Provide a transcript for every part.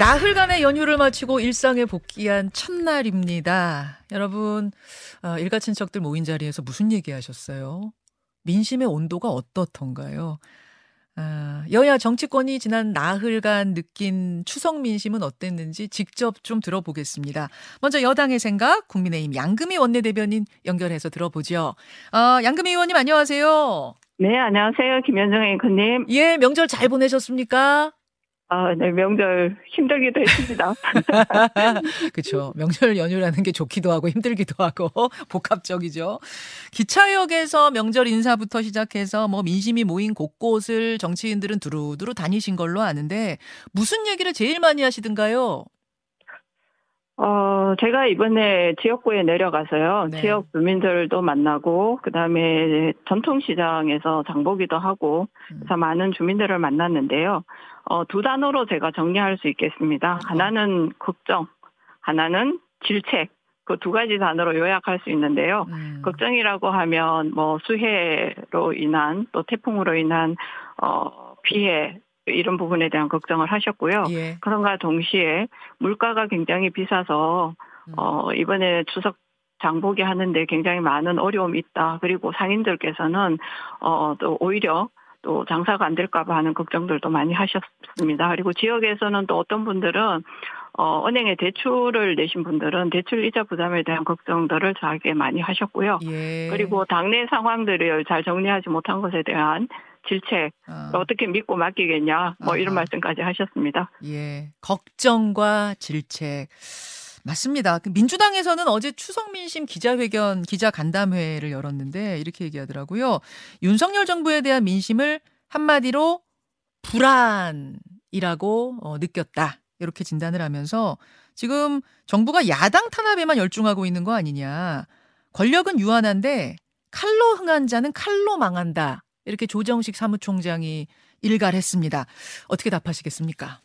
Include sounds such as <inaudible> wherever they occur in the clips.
나흘간의 연휴를 마치고 일상에 복귀한 첫날입니다. 여러분, 어, 일가 친척들 모인 자리에서 무슨 얘기 하셨어요? 민심의 온도가 어떻던가요? 아, 여야 정치권이 지난 나흘간 느낀 추석 민심은 어땠는지 직접 좀 들어보겠습니다. 먼저 여당의 생각, 국민의힘 양금희 원내대변인 연결해서 들어보죠. 아, 양금희 의원님 안녕하세요. 네, 안녕하세요. 김현정 앵커님. 예, 명절 잘 보내셨습니까? 아, 네, 명절 힘들기도 했습니다. <laughs> 그렇죠. 명절 연휴라는 게 좋기도 하고 힘들기도 하고 <laughs> 복합적이죠. 기차역에서 명절 인사부터 시작해서 뭐 민심이 모인 곳곳을 정치인들은 두루두루 다니신 걸로 아는데 무슨 얘기를 제일 많이 하시던가요? 어, 제가 이번에 지역구에 내려가서요. 네. 지역 주민들도 만나고, 그 다음에 전통시장에서 장보기도 하고, 그래서 음. 많은 주민들을 만났는데요. 어, 두 단어로 제가 정리할 수 있겠습니다. 어. 하나는 걱정, 하나는 질책. 그 두 가지 단어로 요약할 수 있는데요. 음. 걱정이라고 하면 뭐 수해로 인한 또 태풍으로 인한 어 피해 이런 부분에 대한 걱정을 하셨고요. 예. 그런가 동시에 물가가 굉장히 비싸서 음. 어 이번에 추석 장보기 하는데 굉장히 많은 어려움이 있다. 그리고 상인들께서는 어 또 오히려 또 장사가 안 될까봐 하는 걱정들도 많이 하셨습니다. 그리고 지역에서는 또 어떤 분들은 어, 은행에 대출을 내신 분들은 대출 이자 부담에 대한 걱정들을 저에게 많이 하셨고요. 예. 그리고 당내 상황들을 잘 정리하지 못한 것에 대한 질책 어. 어떻게 믿고 맡기겠냐 뭐 이런 말씀까지 하셨습니다. 예, 걱정과 질책. 맞습니다. 그 민주당에서는 어제 추석 민심 기자회견, 기자 간담회를 열었는데 이렇게 얘기하더라고요. 윤석열 정부에 대한 민심을 한마디로 불안이라고 어, 느꼈다. 이렇게 진단을 하면서 지금 정부가 야당 탄압에만 열중하고 있는 거 아니냐. 권력은 유한한데 칼로 흥한 자는 칼로 망한다. 이렇게 조정식 사무총장이 일갈했습니다. 어떻게 답하시겠습니까?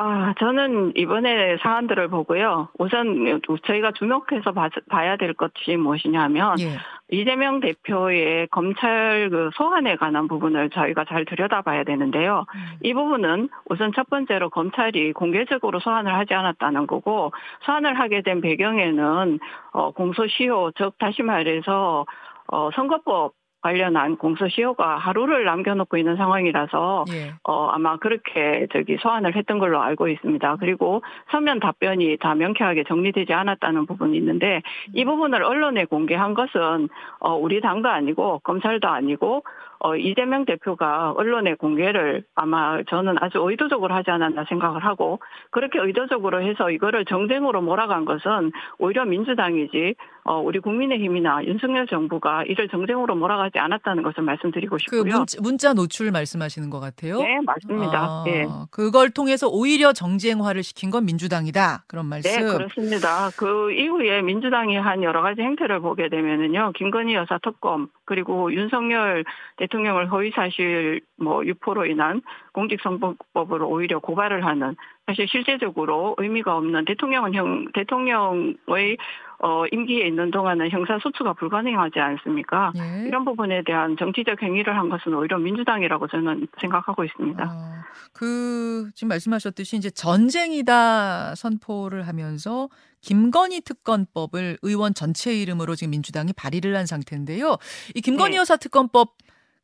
아, 저는 이번에 사안들을 보고요. 우선 저희가 주목해서 봐, 야 될 것이 무엇이냐면 예. 이재명 대표의 검찰 그 소환에 관한 부분을 저희가 잘 들여다봐야 되는데요. 음. 이 부분은 우선 첫 번째로 검찰이 공개적으로 소환을 하지 않았다는 거고 소환을 하게 된 배경에는 어, 공소시효 즉 다시 말해서 어, 선거법 관련한 공소시효가 하루를 남겨놓고 있는 상황이라서 예. 어 아마 그렇게 저기 소환을 했던 걸로 알고 있습니다. 그리고 서면 답변이 다 명쾌하게 정리되지 않았다는 부분이 있는데 이 부분을 언론에 공개한 것은 어 우리 당도 아니고 검찰도 아니고 어, 이재명 대표가 언론에 공개를 아마 저는 아주 의도적으로 하지 않았나 생각을 하고 그렇게 의도적으로 해서 이거를 정쟁으로 몰아간 것은 오히려 민주당이지 어, 우리 국민의힘이나 윤석열 정부가 이를 정쟁으로 몰아가지 않았다는 것을 말씀드리고 그 싶고요. 그 문자, 문자 노출 말씀하시는 것 같아요. 네, 맞습니다. 아, 네. 그걸 통해서 오히려 정쟁화를 시킨 건 민주당이다. 그런 말씀. 네, 그렇습니다. 그 이후에 민주당이 한 여러 가지 행태를 보게 되면은요. 김건희 여사 특검 그리고 윤석열 대통령을 허위 사실 뭐 유포로 인한 공직선거법으로 오히려 고발을 하는 사실 실제적으로 의미가 없는 대통령은 형 대통령의 어, 임기에 있는 동안은 형사 소추가 불가능하지 않습니까? 예. 이런 부분에 대한 정치적 행위를 한 것은 오히려 민주당이라고 저는 생각하고 있습니다. 어, 그, 지금 말씀하셨듯이 이제 전쟁이다 선포를 하면서 김건희 특검법을 의원 전체 이름으로 지금 민주당이 발의를 한 상태인데요. 이 김건희 네. 여사 특검법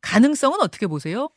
가능성은 어떻게 보세요?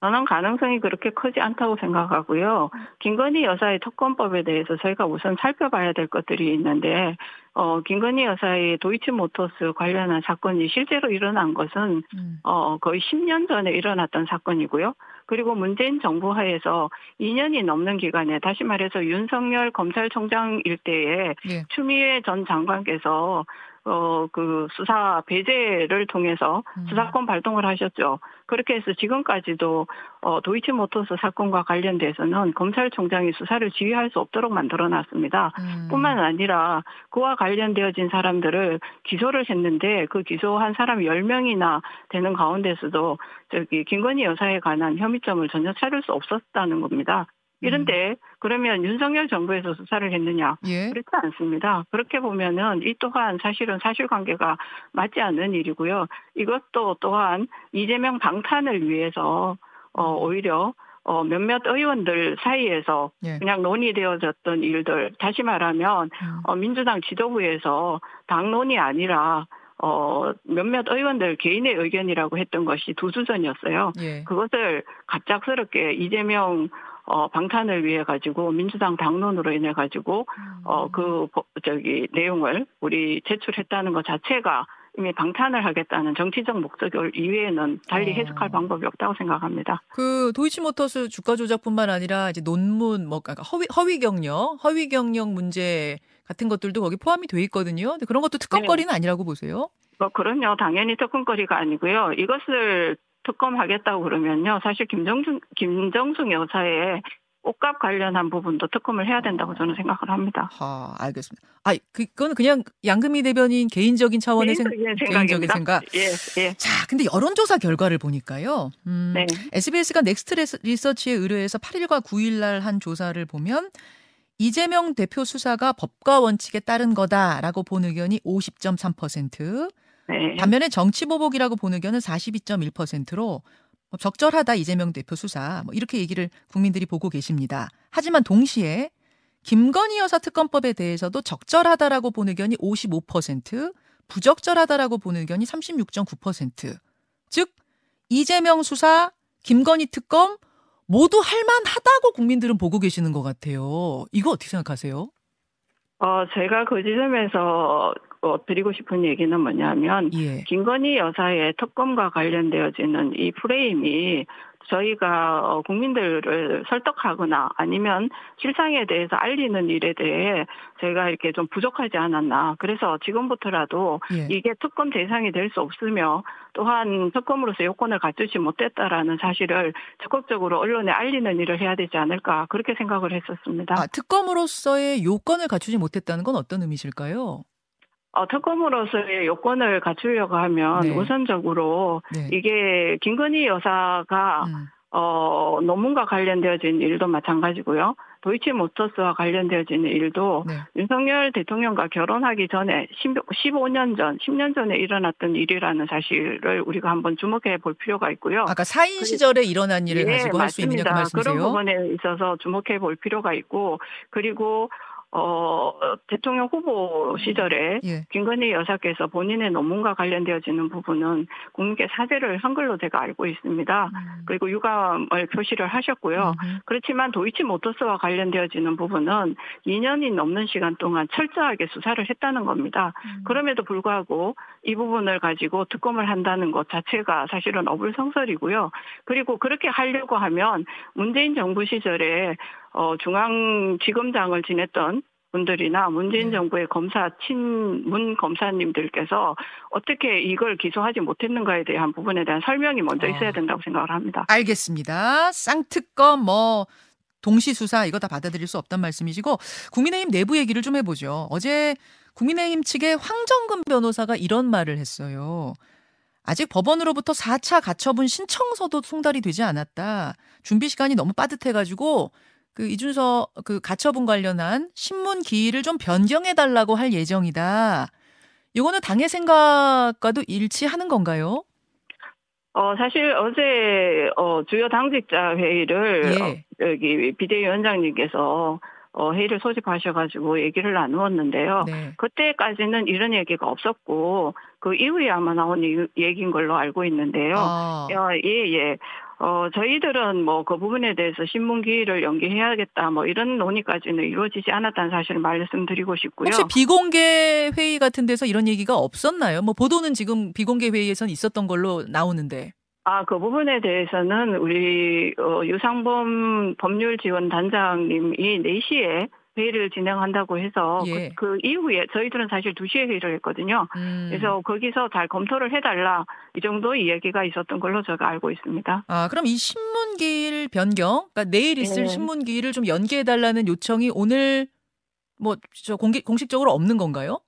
저는 가능성이 그렇게 크지 않다고 생각하고요. 김건희 여사의 특검법에 대해서 저희가 우선 살펴봐야 될 것들이 있는데, 어, 김건희 여사의 도이치모터스 관련한 사건이 실제로 일어난 것은, 음. 어, 거의 10년 전에 일어났던 사건이고요. 그리고 문재인 정부 하에서 2년이 넘는 기간에 다시 말해서 윤석열 검찰총장 일때에 예. 추미애 전 장관께서 어, 그 수사 배제를 통해서 음. 수사권 발동을 하셨죠. 그렇게 해서 지금까지도 어, 도이치모터스 사건과 관련돼서는 검찰총장이 수사를 지휘할 수 없도록 만들어 놨습니다. 음. 뿐만 아니라 그와 관련되어진 사람들을 기소를 했는데 그 기소한 사람 10명이나 되는 가운데서도 저기 김건희 여사에 관한 혐의점을 전혀 찾을 수 없었다는 겁니다. 이런데 음. 그러면 윤석열 정부에서 수사를 했느냐? 예? 그렇지 않습니다. 그렇게 보면은 이 또한 사실은 사실관계가 맞지 않는 일이고요. 이것도 또한 이재명 방탄을 위해서 어 오히려 어, 몇몇 의원들 사이에서 예. 그냥 논의되어졌던 일들, 다시 말하면, 음. 어, 민주당 지도부에서 당론이 아니라, 어, 몇몇 의원들 개인의 의견이라고 했던 것이 두 수전이었어요. 예. 그것을 갑작스럽게 이재명 어, 방탄을 위해 가지고 민주당 당론으로 인해 가지고 음. 어, 그 저기 내용을 우리 제출했다는 것 자체가 이미 방탄을 하겠다는 정치적 목적 이외에는 달리 어. 해석할 어. 방법이 없다고 생각합니다. 그 도이치모터스 주가 조작뿐만 아니라 이제 논문 뭐 그러니까 허위 허위 경력, 허위 경력 문제 같은 것들도 거기 포함이 돼 있거든요. 근데 그런 것도 특검거리는 네. 아니라고 보세요? 뭐 그럼요. 당연히 특검거리가 아니고요. 이것을 특검하겠다고 그러면요. 사실 김정중 김정숙 여사의 옷값 관련한 부분도 특검을 해야 된다고 저는 생각을 합니다. 아, 알겠습니다. 아, 그건 그냥 양금희 대변인 개인적인 차원의 생, 개인적인 생각. 예, 예. 자, 근데 여론조사 결과를 보니까요. 음, 네. SBS가 넥스트 리서치에 의뢰해서 8일과 9일 날 한 조사를 보면 이재명 대표 수사가 법과 원칙에 따른 거다라고 본 의견이 50.3%. 네. 반면에 정치 보복이라고 본 의견은 42.1%로 뭐 적절하다 이재명 대표 수사 뭐 이렇게 얘기를 국민들이 보고 계십니다. 하지만 동시에 김건희 여사 특검법에 대해서도 적절하다라고 본 의견이 55%, 부적절하다라고 본 의견이 36.9%. 즉 이재명 수사, 김건희 특검 모두 할만하다고 국민들은 보고 계시는 것 같아요. 이거 어떻게 생각하세요? 어, 제가 그 지점에서 어, 드리고 싶은 얘기는 뭐냐면 예. 김건희 여사의 특검과 관련되어지는 이 프레임이 저희가 어, 국민들을 설득하거나 아니면 실상에 대해서 알리는 일에 대해 저희가 이렇게 좀 부족하지 않았나. 그래서 지금부터라도 예. 이게 특검 대상이 될 수 없으며 또한 특검으로서 요건을 갖추지 못했다라는 사실을 적극적으로 언론에 알리는 일을 해야 되지 않을까 그렇게 생각을 했었습니다. 아, 특검으로서의 요건을 갖추지 못했다는 건 어떤 의미실까요? 어, 특검으로서의 요건을 갖추려고 하면 네. 우선적으로 네. 이게 김건희 여사가 음. 어, 논문과 관련되어진 일도 마찬가지고요. 도이치모터스와 관련되어진 일도 네. 윤석열 대통령과 결혼하기 전에 15년 전, 10년 전에 일어났던 일이라는 사실을 우리가 한번 주목해 볼 필요가 있고요. 아까 사인 시절에 일어난 일을 예, 가지고 할 수 있느냐 그 말씀이세요? 그런 부분에 있어서 주목해 볼 필요가 있고 그리고 어, 대통령 후보 시절에 예. 김건희 여사께서 본인의 논문과 관련되어지는 부분은 국민께 사죄를 한글로 제가 알고 있습니다. 음. 그리고 유감을 표시를 하셨고요. 음. 그렇지만 도이치모터스와 관련되어지는 부분은 2년이 넘는 시간 동안 철저하게 수사를 했다는 겁니다. 음. 그럼에도 불구하고 이 부분을 가지고 특검을 한다는 것 자체가 사실은 어불성설이고요. 그리고 그렇게 하려고 하면 문재인 정부 시절에 어, 중앙지검장을 지냈던 분들이나 문재인 네. 정부의 검사 친문 검사님들께서 어떻게 이걸 기소하지 못했는가에 대한 부분에 대한 설명이 먼저 어. 있어야 된다고 생각을 합니다. 알겠습니다. 쌍특검 뭐 동시 수사 이거 다 받아들일 수 없단 말씀이시고 국민의힘 내부 얘기를 좀 해보죠. 어제 국민의힘 측의 황정근 변호사가 이런 말을 했어요. 아직 법원으로부터 4차 가처분 신청서도 송달이 되지 않았다. 준비 시간이 너무 빠듯해가지고 그 이준서 그 가처분 관련한 신문 기일을 좀 변경해 달라고 할 예정이다. 이거는 당의 생각과도 일치하는 건가요? 어, 사실 어제, 어, 주요 당직자 회의를, 예. 어, 여기 비대위원장님께서 어, 회의를 소집하셔가지고 얘기를 나누었는데요. 네. 그때까지는 이런 얘기가 없었고, 그 이후에 아마 나온 얘기인 걸로 알고 있는데요. 아. 어, 예, 예. 어, 저희들은 뭐 그 부분에 대해서 신문기일을 연기해야겠다 뭐 이런 논의까지는 이루어지지 않았다는 사실을 말씀드리고 싶고요. 혹시 비공개 회의 같은 데서 이런 얘기가 없었나요? 뭐 보도는 지금 비공개 회의에선 있었던 걸로 나오는데. 아, 그 부분에 대해서는 우리 어, 유상범 법률지원단장님이 4시에 회의를 진행한다고 해서 그, 예. 그, 그, 이후에 저희들은 사실 2시에 회의를 했거든요. 음. 그래서 거기서 잘 검토를 해달라 이 정도 이야기가 있었던 걸로 제가 알고 있습니다. 아 그럼 이 신문기일 변경, 그러니까 내일 있을 네. 신문기일을 좀 연기해달라는 요청이 오늘 뭐 저 공개 공식적으로 없는 건가요?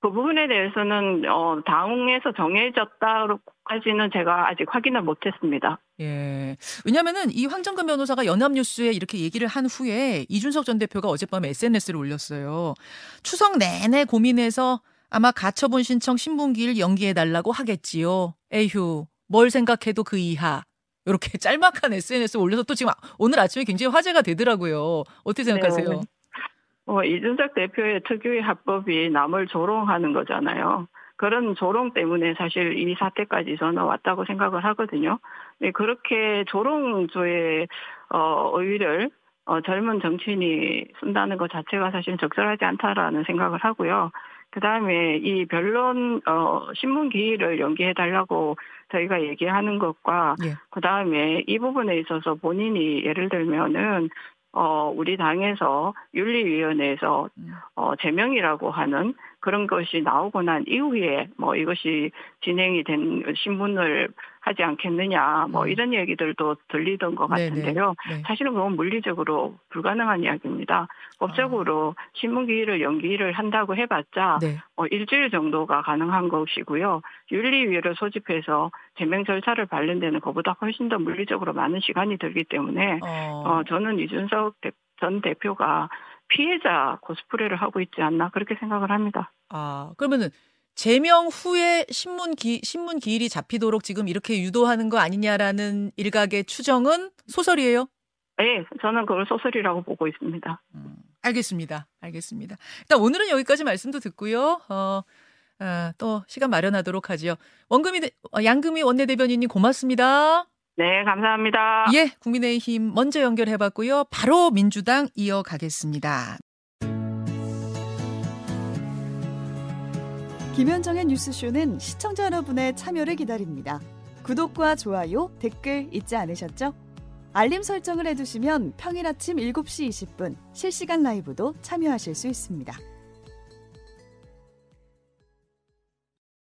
그 부분에 대해서는 어, 당에서 정해졌다까지는 제가 아직 확인을 못했습니다. 예. 왜냐면은 이 황정근 변호사가 연합뉴스에 이렇게 얘기를 한 후에 이준석 전 대표가 어젯밤에 SNS를 올렸어요. 추석 내내 고민해서 아마 가처분 신청 신분기일 연기해 달라고 하겠지요. 에휴, 뭘 생각해도 그 이하. 이렇게 <laughs> 짤막한 SNS 올려서 또 지금 오늘 아침에 굉장히 화제가 되더라고요. 어떻게 생각하세요? 네. 어, 이준석 대표의 특유의 합법이 남을 조롱하는 거잖아요. 그런 조롱 때문에 사실 이 사태까지 저는 왔다고 생각을 하거든요. 네, 그렇게 조롱조의 어, 의의를 어, 젊은 정치인이 쓴다는 것 자체가 사실 적절하지 않다라는 생각을 하고요. 그 다음에 이 변론, 어, 신문 기일을 연기해 달라고 저희가 얘기하는 것과, 예. 그 다음에 이 부분에 있어서 본인이 예를 들면은 어, 우리 당에서 윤리위원회에서 음. 어, 제명이라고 하는 그런 것이 나오고 난 이후에 뭐 이것이 진행이 된 신문을 하지 않겠느냐 뭐 음. 이런 얘기들도 들리던 것 같은데요. 네. 사실은 그건 물리적으로 불가능한 이야기입니다. 법적으로 아. 신문 기일을 연기를 한다고 해봤자 네. 어, 일주일 정도가 가능한 것이고요. 윤리위를 소집해서 제명 절차를 밟는 데는 그보다 훨씬 더 물리적으로 많은 시간이 들기 때문에 어, 어 저는 이준석 전 대표가 피해자 코스프레를 하고 있지 않나 그렇게 생각을 합니다. 아 그러면은 제명 후에 신문 기 신문 기일이 잡히도록 지금 이렇게 유도하는 거 아니냐라는 일각의 추정은 소설이에요? 네, 저는 그걸 소설이라고 보고 있습니다. 음, 알겠습니다. 알겠습니다. 일단 오늘은 여기까지 말씀도 듣고요. 어, 어, 또 시간 마련하도록 하죠. 원금이 어, 양금희 원내대변인님 고맙습니다. 네, 감사합니다. 예, 국민의힘 먼저 연결해봤고요. 바로 민주당 이어가겠습니다. 김현정의 뉴스쇼는 시청자 여러분의 참여를 기다립니다. 구독과 좋아요, 댓글 잊지 않으셨죠? 알림 설정을 해두시면 평일 아침 7시 20분 실시간 라이브도 참여하실 수 있습니다.